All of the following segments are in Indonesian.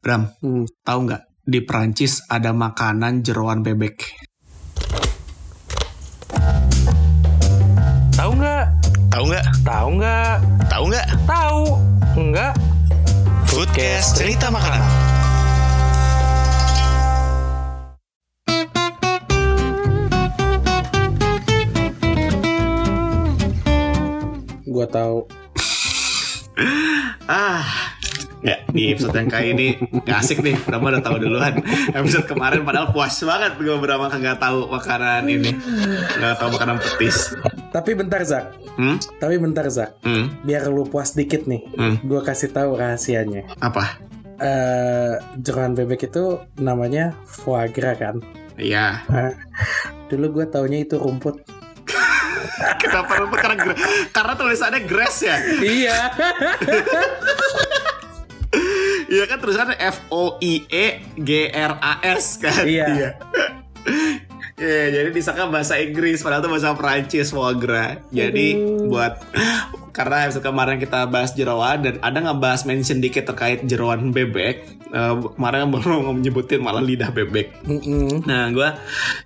Bram, Hmm. tahu nggak di Prancis ada makanan jeroan bebek? Tahu nggak? Tahu nggak? Tahu nggak? Tahu nggak? Tahu nggak? Foodcast cerita makanan. Gua tahu. Ah, ya di episode yang kali ini nggak asik nih. Brahma udah tahu duluan. Episode kemarin padahal puas banget gue Brahma kagak tahu makanan ini, nggak tahu makanan petis. Tapi bentar Zak. Hmm? Tapi bentar Zak. Hmm? Biar lu puas dikit nih. Hmm? Gua kasih tahu rahasianya. Apa? Eh, jeroan bebek itu namanya foie gras kan. Iya. Nah, dulu gue taunya itu rumput. Kenapa lupa? Karena, karena tulisannya grass ya. iya. Iya kan tulisannya F O I E G R A S kan. Iya. Iya, jadi disangka bahasa Inggris padahal itu bahasa Prancis foie gras. Jadi buat karena episode kemarin kita bahas jeroan dan ada ngebahas mention dikit terkait jeroan bebek. Eh, kemarin baru nyebutin malah lidah bebek. Mm-mm. Nah, gue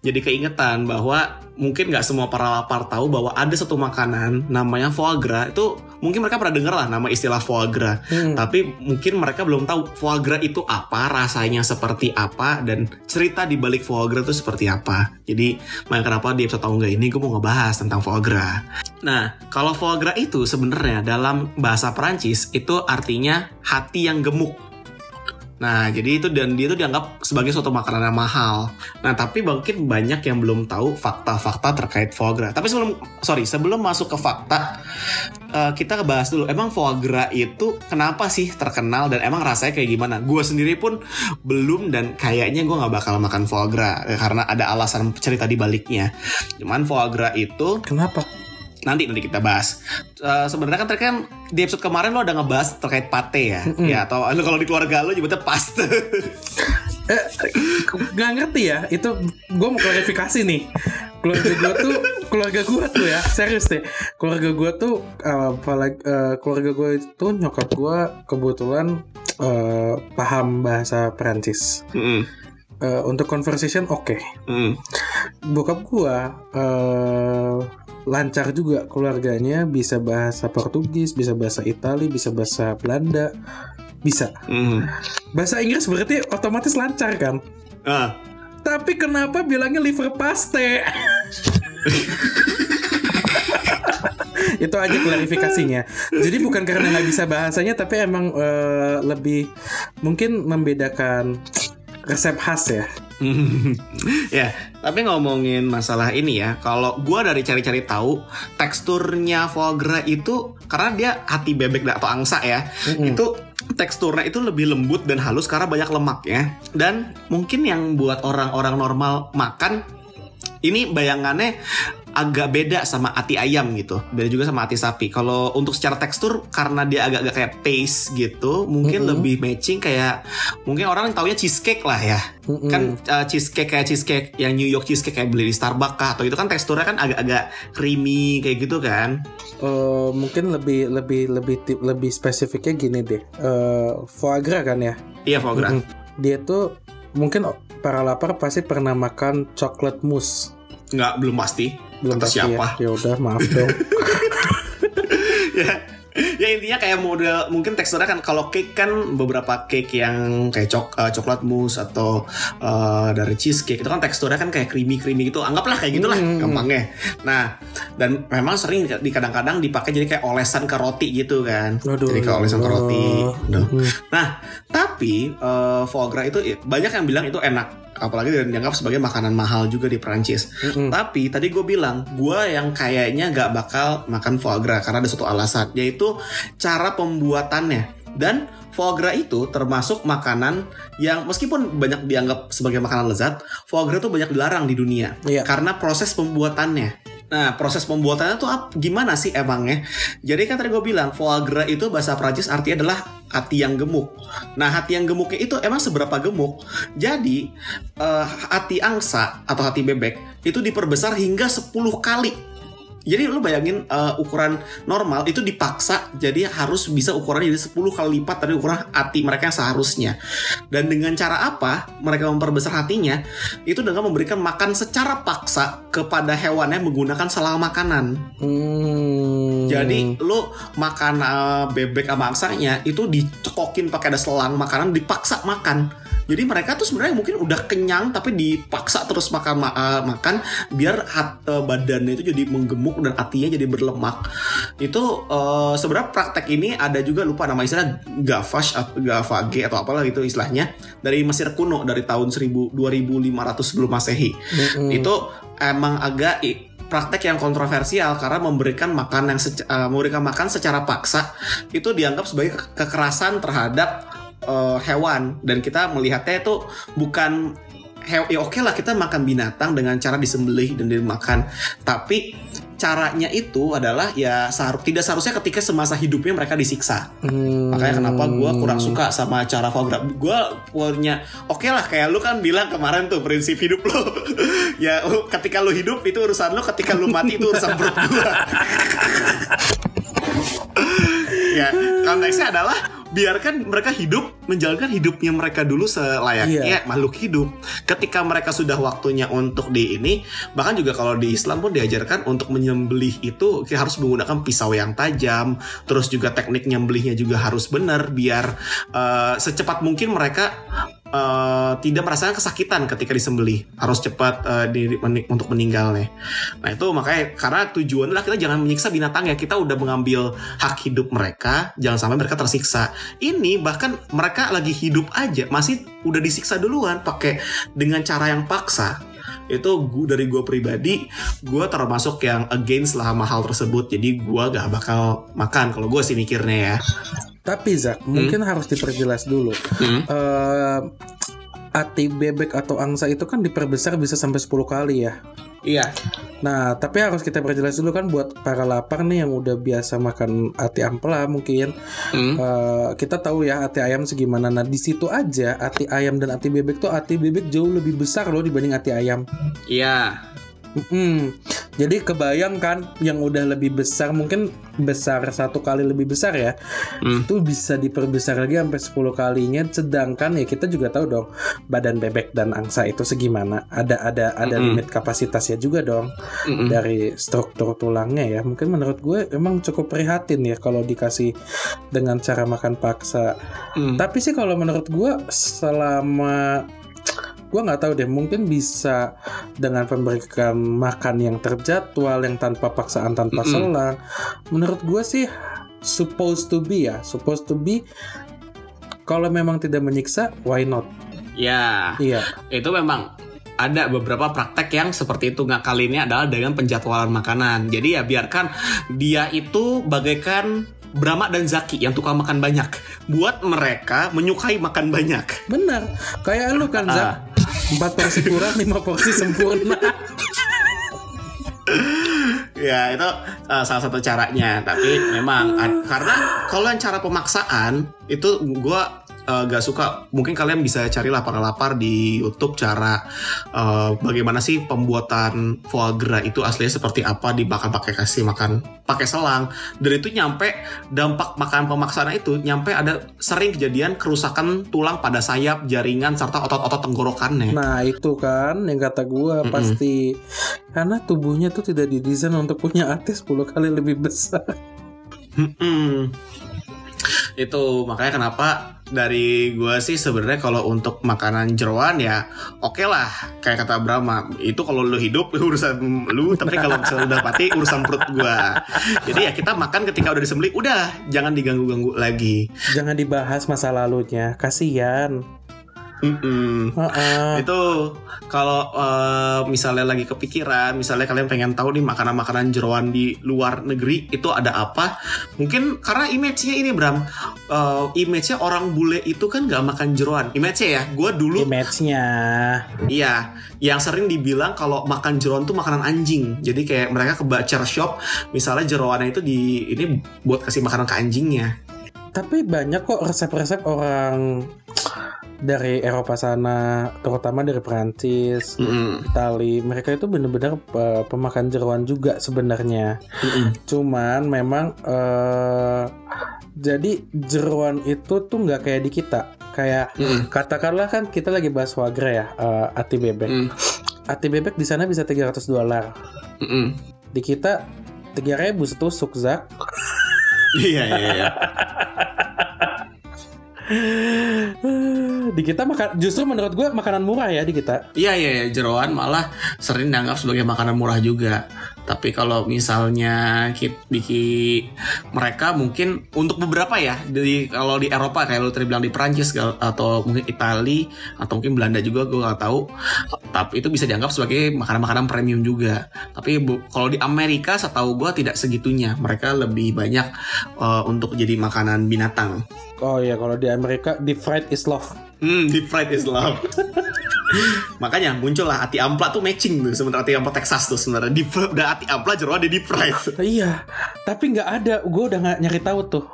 jadi keingetan bahwa mungkin nggak semua para lapar tahu bahwa ada satu makanan namanya foie gras itu mungkin mereka pernah denger lah nama istilah foie gras Hmm. tapi mungkin mereka belum tahu foie gras itu apa rasanya seperti apa dan cerita di balik foie gras itu seperti apa jadi makanya kenapa di episode tahu nggak ini gue mau ngebahas tentang foie gras nah kalau foie gras itu sebenarnya dalam bahasa Perancis itu artinya hati yang gemuk Nah, jadi itu dan dia itu dianggap sebagai suatu makanan yang mahal. Nah, tapi mungkin banyak yang belum tahu fakta-fakta terkait foie gras. Tapi sebelum sorry, sebelum masuk ke fakta, eh, kita bahas dulu. Emang foie gras itu kenapa sih terkenal dan emang rasanya kayak gimana? Gue sendiri pun belum dan kayaknya gue nggak bakal makan foie gras eh, karena ada alasan cerita di baliknya. Cuman foie gras itu Kenapa? Nanti nanti kita bahas. Eh, Sebenarnya kan tadi kan di episode kemarin lo udah ngebahas terkait pate ya, ya atau lo kalau di keluarga lo nyebutnya paste. Eh, gak ngerti ya. Itu gue mau klarifikasi nih. Keluarga gue tuh, keluarga gue tuh ya, serius deh. Keluarga gue tuh, eh, apalagi eh, keluarga gue itu nyokap gue kebetulan eh, paham bahasa Perancis. Mm-mm, Eh, untuk conversation oke. mm. Bokap gue eh, lancar juga keluarganya, bisa bahasa Portugis, bisa bahasa Itali, bisa bahasa Belanda, bisa. Mm. Bahasa Inggris berarti otomatis lancar kan? Ah, Tapi kenapa bilangnya liver paste? Itu aja klarifikasinya. Jadi bukan karena nggak bisa bahasanya, tapi emang eh, lebih mungkin membedakan resep khas ya. ya, tapi ngomongin masalah ini ya, kalau gua dari cari-cari tahu teksturnya foie gras itu karena dia hati bebek atau angsa ya, itu teksturnya itu lebih lembut dan halus karena banyak lemaknya dan mungkin yang buat orang-orang normal makan ini bayangannya agak beda sama ati ayam gitu. Beda juga sama ati sapi. Kalau untuk secara tekstur karena dia agak-agak kayak paste gitu, mungkin Mm-mm. lebih matching kayak mungkin orang taunya cheesecake lah ya. Mm-mm. Kan uh, cheesecake kayak cheesecake yang New York cheesecake kayak beli di Starbucks kah atau itu kan teksturnya kan agak-agak creamy kayak gitu kan. Eh, mungkin lebih lebih lebih tip- lebih spesifiknya gini deh. Eh, foie gras kan ya. Iya, foie gras. Mm-mm. Dia tuh mungkin para lapar pasti pernah makan coklat mousse. Nggak belum pasti. Belum Kata pasti siapa? ya. Udah maaf dong. ya ya intinya kayak model mungkin teksturnya kan kalau cake kan beberapa cake yang kayak cok eh, coklat mousse atau eh, dari cheesecake itu kan teksturnya kan kayak creamy creamy gitu anggaplah kayak gitulah Hmm. gampangnya nah dan memang sering di kadang-kadang dipakai jadi kayak olesan ke roti gitu kan Aduh, jadi kayak olesan ke roti. Hmm. Nah, tapi eh, foie gras itu banyak yang bilang itu enak. Apalagi dan dianggap sebagai makanan mahal juga di Perancis. Mm-mm. Tapi tadi gue bilang, gue yang kayaknya gak bakal makan foie gras karena ada satu alasan, yaitu cara pembuatannya. Dan foie gras itu termasuk makanan yang meskipun banyak dianggap sebagai makanan lezat, foie gras itu banyak dilarang di dunia Iya. karena proses pembuatannya. Nah, proses pembuatannya tuh ap- gimana sih emangnya? Jadi kan tadi gue bilang foie itu bahasa Prancis artinya adalah hati yang gemuk. Nah, hati yang gemuknya itu emang seberapa gemuk? Jadi eh, hati angsa atau hati bebek itu diperbesar hingga 10 kali. Jadi lu bayangin uh, ukuran normal itu dipaksa jadi harus bisa ukurannya jadi 10 kali lipat dari ukuran hati mereka yang seharusnya. Dan dengan cara apa mereka memperbesar hatinya? Itu dengan memberikan makan secara paksa kepada hewannya menggunakan selang makanan. Hmm. Jadi lu makan uh, bebek sama angsanya itu dicekokin pakai ada selang makanan dipaksa makan. Jadi mereka tuh sebenarnya mungkin udah kenyang tapi dipaksa terus makan ma- uh, makan biar hat, uh, badannya itu jadi menggemuk dan hatinya jadi berlemak. Itu uh, sebenarnya praktek ini ada juga lupa nama istilah gavash atau gavage atau apalah gitu istilahnya dari Mesir kuno dari tahun 1000 2500 sebelum Masehi. Mm-mm. Itu emang agak i- praktek yang kontroversial karena memberikan makan yang uh, memberikan makan secara paksa itu dianggap sebagai ke- kekerasan terhadap uh, hewan dan kita melihatnya itu bukan he- ya oke lah kita makan binatang dengan cara disembelih dan dimakan tapi caranya itu adalah ya seharu- tidak seharusnya ketika semasa hidupnya mereka disiksa Hmm. Makanya kenapa gue kurang suka sama cara gras. Gue punya, oke lah kayak lu kan bilang kemarin tuh prinsip hidup lo. ya lu- ketika lu hidup itu urusan lo, ketika lu mati itu urusan perut gue. ya konteksnya adalah biarkan mereka hidup menjalankan hidupnya mereka dulu selayaknya makhluk hidup. Ketika mereka sudah waktunya untuk di ini, bahkan juga kalau di Islam pun diajarkan untuk menyembelih itu kita harus menggunakan pisau yang tajam, terus juga teknik nyembelihnya juga harus benar biar eh, secepat mungkin mereka eh, tidak merasakan kesakitan ketika disembelih. Harus cepat eh, di- meni- untuk meninggalnya. Nah itu makanya karena tujuan adalah kita jangan menyiksa binatang ya. Kita udah mengambil hak hidup mereka jangan sampai mereka tersiksa. Ini bahkan mereka lagi hidup aja masih udah disiksa duluan pakai dengan cara yang paksa. Itu gu- dari gue pribadi gue termasuk yang against lah sama hal tersebut. Jadi gue gak bakal makan. Kalau gue sih mikirnya ya Tapi Zak, mungkin harus diperjelas dulu. Hmm. Eh, ati bebek atau angsa itu kan diperbesar bisa sampai 10 kali ya. iya Nah, tapi harus kita perjelas dulu kan buat para lapar nih yang udah biasa makan ati ampela mungkin. Hmm. Eh, kita tahu ya ati ayam segimana. Nah, di situ aja ati ayam dan ati bebek tuh ati bebek jauh lebih besar loh dibanding ati ayam. iya Mm-mm. Jadi kebayang kan yang udah lebih besar mungkin besar satu kali lebih besar ya Hmm. itu bisa diperbesar lagi sampai 10 kalinya sedangkan ya kita juga tahu dong badan bebek dan angsa itu segimana ada ada ada Mm-mm. limit kapasitasnya juga dong Mm-mm. dari struktur tulangnya ya mungkin menurut gue emang cukup prihatin ya kalau dikasih dengan cara makan paksa Hmm. tapi sih kalau menurut gue selama gue nggak tahu deh mungkin bisa dengan memberikan makan yang terjadwal yang tanpa paksaan tanpa Mm-mm. selang menurut gue sih supposed to be ya supposed to be kalau memang tidak menyiksa why not ya iya itu memang ada beberapa praktek yang seperti itu ngakalinnya adalah dengan penjadwalan makanan. Jadi ya biarkan dia itu bagaikan Brahma dan Zaki yang tukang makan banyak. Buat mereka menyukai makan banyak. benar kayak lu kan. Zak empat porsi kurang lima porsi sempurna Ya itu uh, salah satu caranya. Tapi memang ad- karena kalau yang cara pemaksaan itu gua uh, gak suka. Mungkin kalian bisa carilah para lapar di YouTube cara uh, bagaimana sih pembuatan foie gras itu aslinya seperti apa dimakan pakai kasih makan pakai selang. Dan itu nyampe dampak makan pemaksaan itu nyampe ada sering kejadian kerusakan tulang pada sayap, jaringan serta otot-otot tenggorokannya. Nah itu kan yang kata gue Mm-mm. pasti karena tubuhnya tuh tidak didesain untuk punya hati 10 kali lebih besar. Hmm. Itu makanya kenapa dari gue sih sebenarnya kalau untuk makanan jeroan ya oke lah kayak kata Brahma. Itu kalau lu hidup urusan lu. Tapi kalau udah mati urusan perut gue jadi ya kita makan ketika udah disembelih udah. Jangan diganggu-ganggu lagi. Jangan dibahas masa lalunya, kasihan. Mm-mm. Heeh. itu kalau eh, misalnya lagi kepikiran misalnya kalian pengen tahu nih makanan-makanan jeroan di luar negeri itu ada apa mungkin karena image-nya ini Bram eh, image-nya orang bule itu kan nggak makan jeroan image-nya ya gue dulu Image-nya. iya yang sering dibilang kalau makan jeroan tuh makanan anjing jadi kayak mereka ke butcher shop misalnya jeroannya itu di ini buat kasih makanan ke anjingnya Tapi banyak kok resep-resep orang dari Eropa sana, terutama dari Perancis, Mm-mm. Itali, mereka itu bener-bener eh, pemakan jeroan juga sebenarnya. Mm-mm. Cuman memang eh jadi jeroan itu tuh nggak kayak di kita. Kayak Mm-mm. katakanlah kan kita lagi bahas gras ya, eh, ati bebek. Mm. Ati bebek di sana bisa 300 dolar. Mm-mm. Di kita 3000 setusuk zak. Iya iya iya. di kita makan justru menurut gue makanan murah ya di kita. Iya iya iya. jeroan malah sering dianggap sebagai makanan murah juga. Tapi kalau misalnya kita bikin mereka mungkin untuk beberapa ya di kalau di Eropa kayak lu tadi bilang di Prancis atau mungkin Itali atau mungkin Belanda juga gue nggak tahu. Tapi itu bisa dianggap sebagai makanan-makanan premium juga. Tapi bu- kalau di Amerika setahu gue tidak segitunya. Mereka lebih banyak eh, untuk jadi makanan binatang. Oh iya kalau di Amerika deep fried is love. Hmm, deep fried is love. Makanya muncullah ati ampla tuh matching tuh sebenarnya ati ampla Texas tuh sebenarnya deep udah ati ampla jeroan di deep fried. Iya, tapi nggak ada. Gue udah nggak nyari tahu tuh.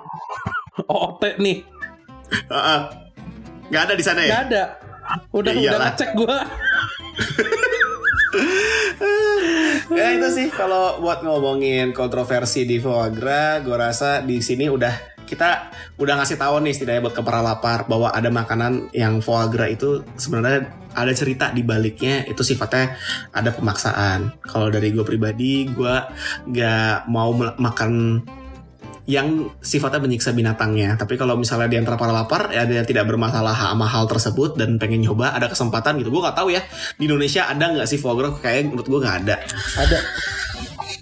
OOT nih, Heeh. Nggak ada di sana nggak ya? ada. Udah Ya udah ngecek gue. Ya itu sih kalau buat ngomongin kontroversi di foie gras, gue rasa di sini udah kita udah ngasih tahu nih setidaknya buat kepala lapar bahwa ada makanan yang foie gras itu sebenarnya ada cerita di baliknya itu sifatnya ada pemaksaan. Kalau dari gue pribadi, gue nggak mau makan yang sifatnya menyiksa binatangnya. Tapi kalau misalnya di antara para lapar, ya ada yang tidak bermasalah sama hal tersebut dan pengen nyoba, ada kesempatan gitu. Gue nggak tahu ya di Indonesia ada nggak sih foie gras? Kayak menurut gue nggak ada. Ada,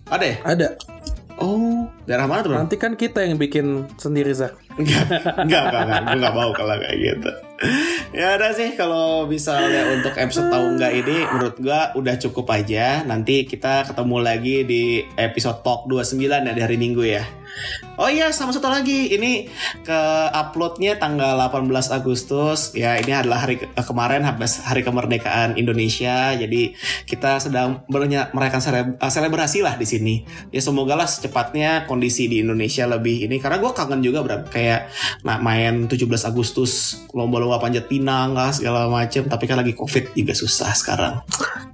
Ada ya? ada. Oh, daerah mana tuh? Bang? Nanti kan kita yang bikin sendiri Zak. Enggak, enggak, enggak, enggak. Gue nggak mau kalau kayak gitu. Ya udah sih, kalau misalnya untuk episode tahu nggak ini, menurut gue udah cukup aja. Nanti kita ketemu lagi di episode Talk 29 ya di hari Minggu ya. Oh iya, sama satu lagi. Ini ke uploadnya tanggal 18 Agustus. Ya, ini adalah hari ke- kemarin habis hari kemerdekaan Indonesia. Jadi kita sedang merayakan sele- eh, selebrasi lah di sini. Ya semoga lah secepatnya kondisi di Indonesia lebih ini karena gue kangen juga Bram kayak nah, main 17 Agustus lomba-lomba panjat pinang lah segala macem tapi kan lagi covid juga susah sekarang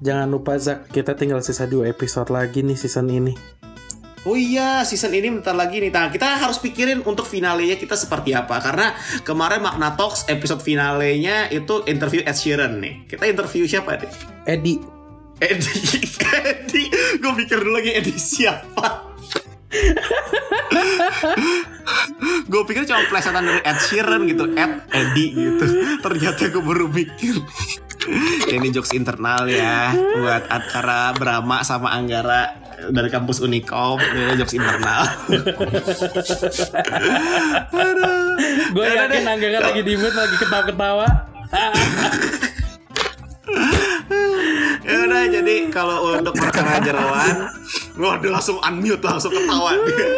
Jangan lupa Zak, kita tinggal sisa dua episode lagi nih season ini. Oh iya, season ini bentar lagi nih. Nah, kita harus pikirin untuk finalenya kita seperti apa. Karena kemarin Magna Talks episode finalenya itu interview Ed Sheeran nih. Kita interview siapa nih? Edi, Edi, Edi. Gue pikir dulu lagi Edi siapa. gue pikir cuma plesetan dari Ed Sheeran gitu, Ed, Edi gitu. Ternyata gue baru mikir. Ini jokes internal ya buat acara Brahma sama Anggara dari kampus Unicom ini jokes internal. gue Ya yakin. Angga lagi di mood lagi ketawa-ketawa. ya udah jadi kalau untuk perkara jeroan waduh langsung unmute langsung ketawa dia.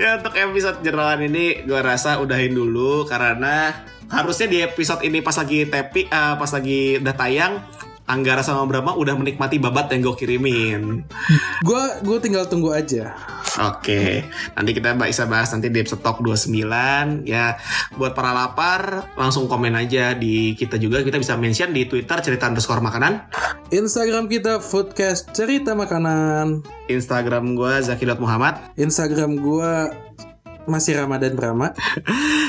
ya untuk episode jeroan ini gue rasa udahin dulu karena harusnya di episode ini pas lagi tepi eh, pas lagi udah tayang Anggara sama Brahma udah menikmati babat yang gue kirimin. Gue gue tinggal tunggu aja. Oke, nanti kita bisa bahas nanti di episode Talk 29 ya. Buat para lapar, langsung komen aja di kita juga. Kita bisa mention di Twitter cerita underscore makanan. Instagram kita Foodcast Cerita Makanan. Instagram gue Zaki.Muhammad. Instagram gue masih Ramadan Brahma.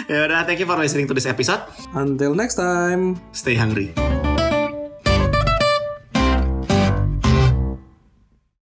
Ya udah, thank you for listening to this episode. Until next time. Stay hungry.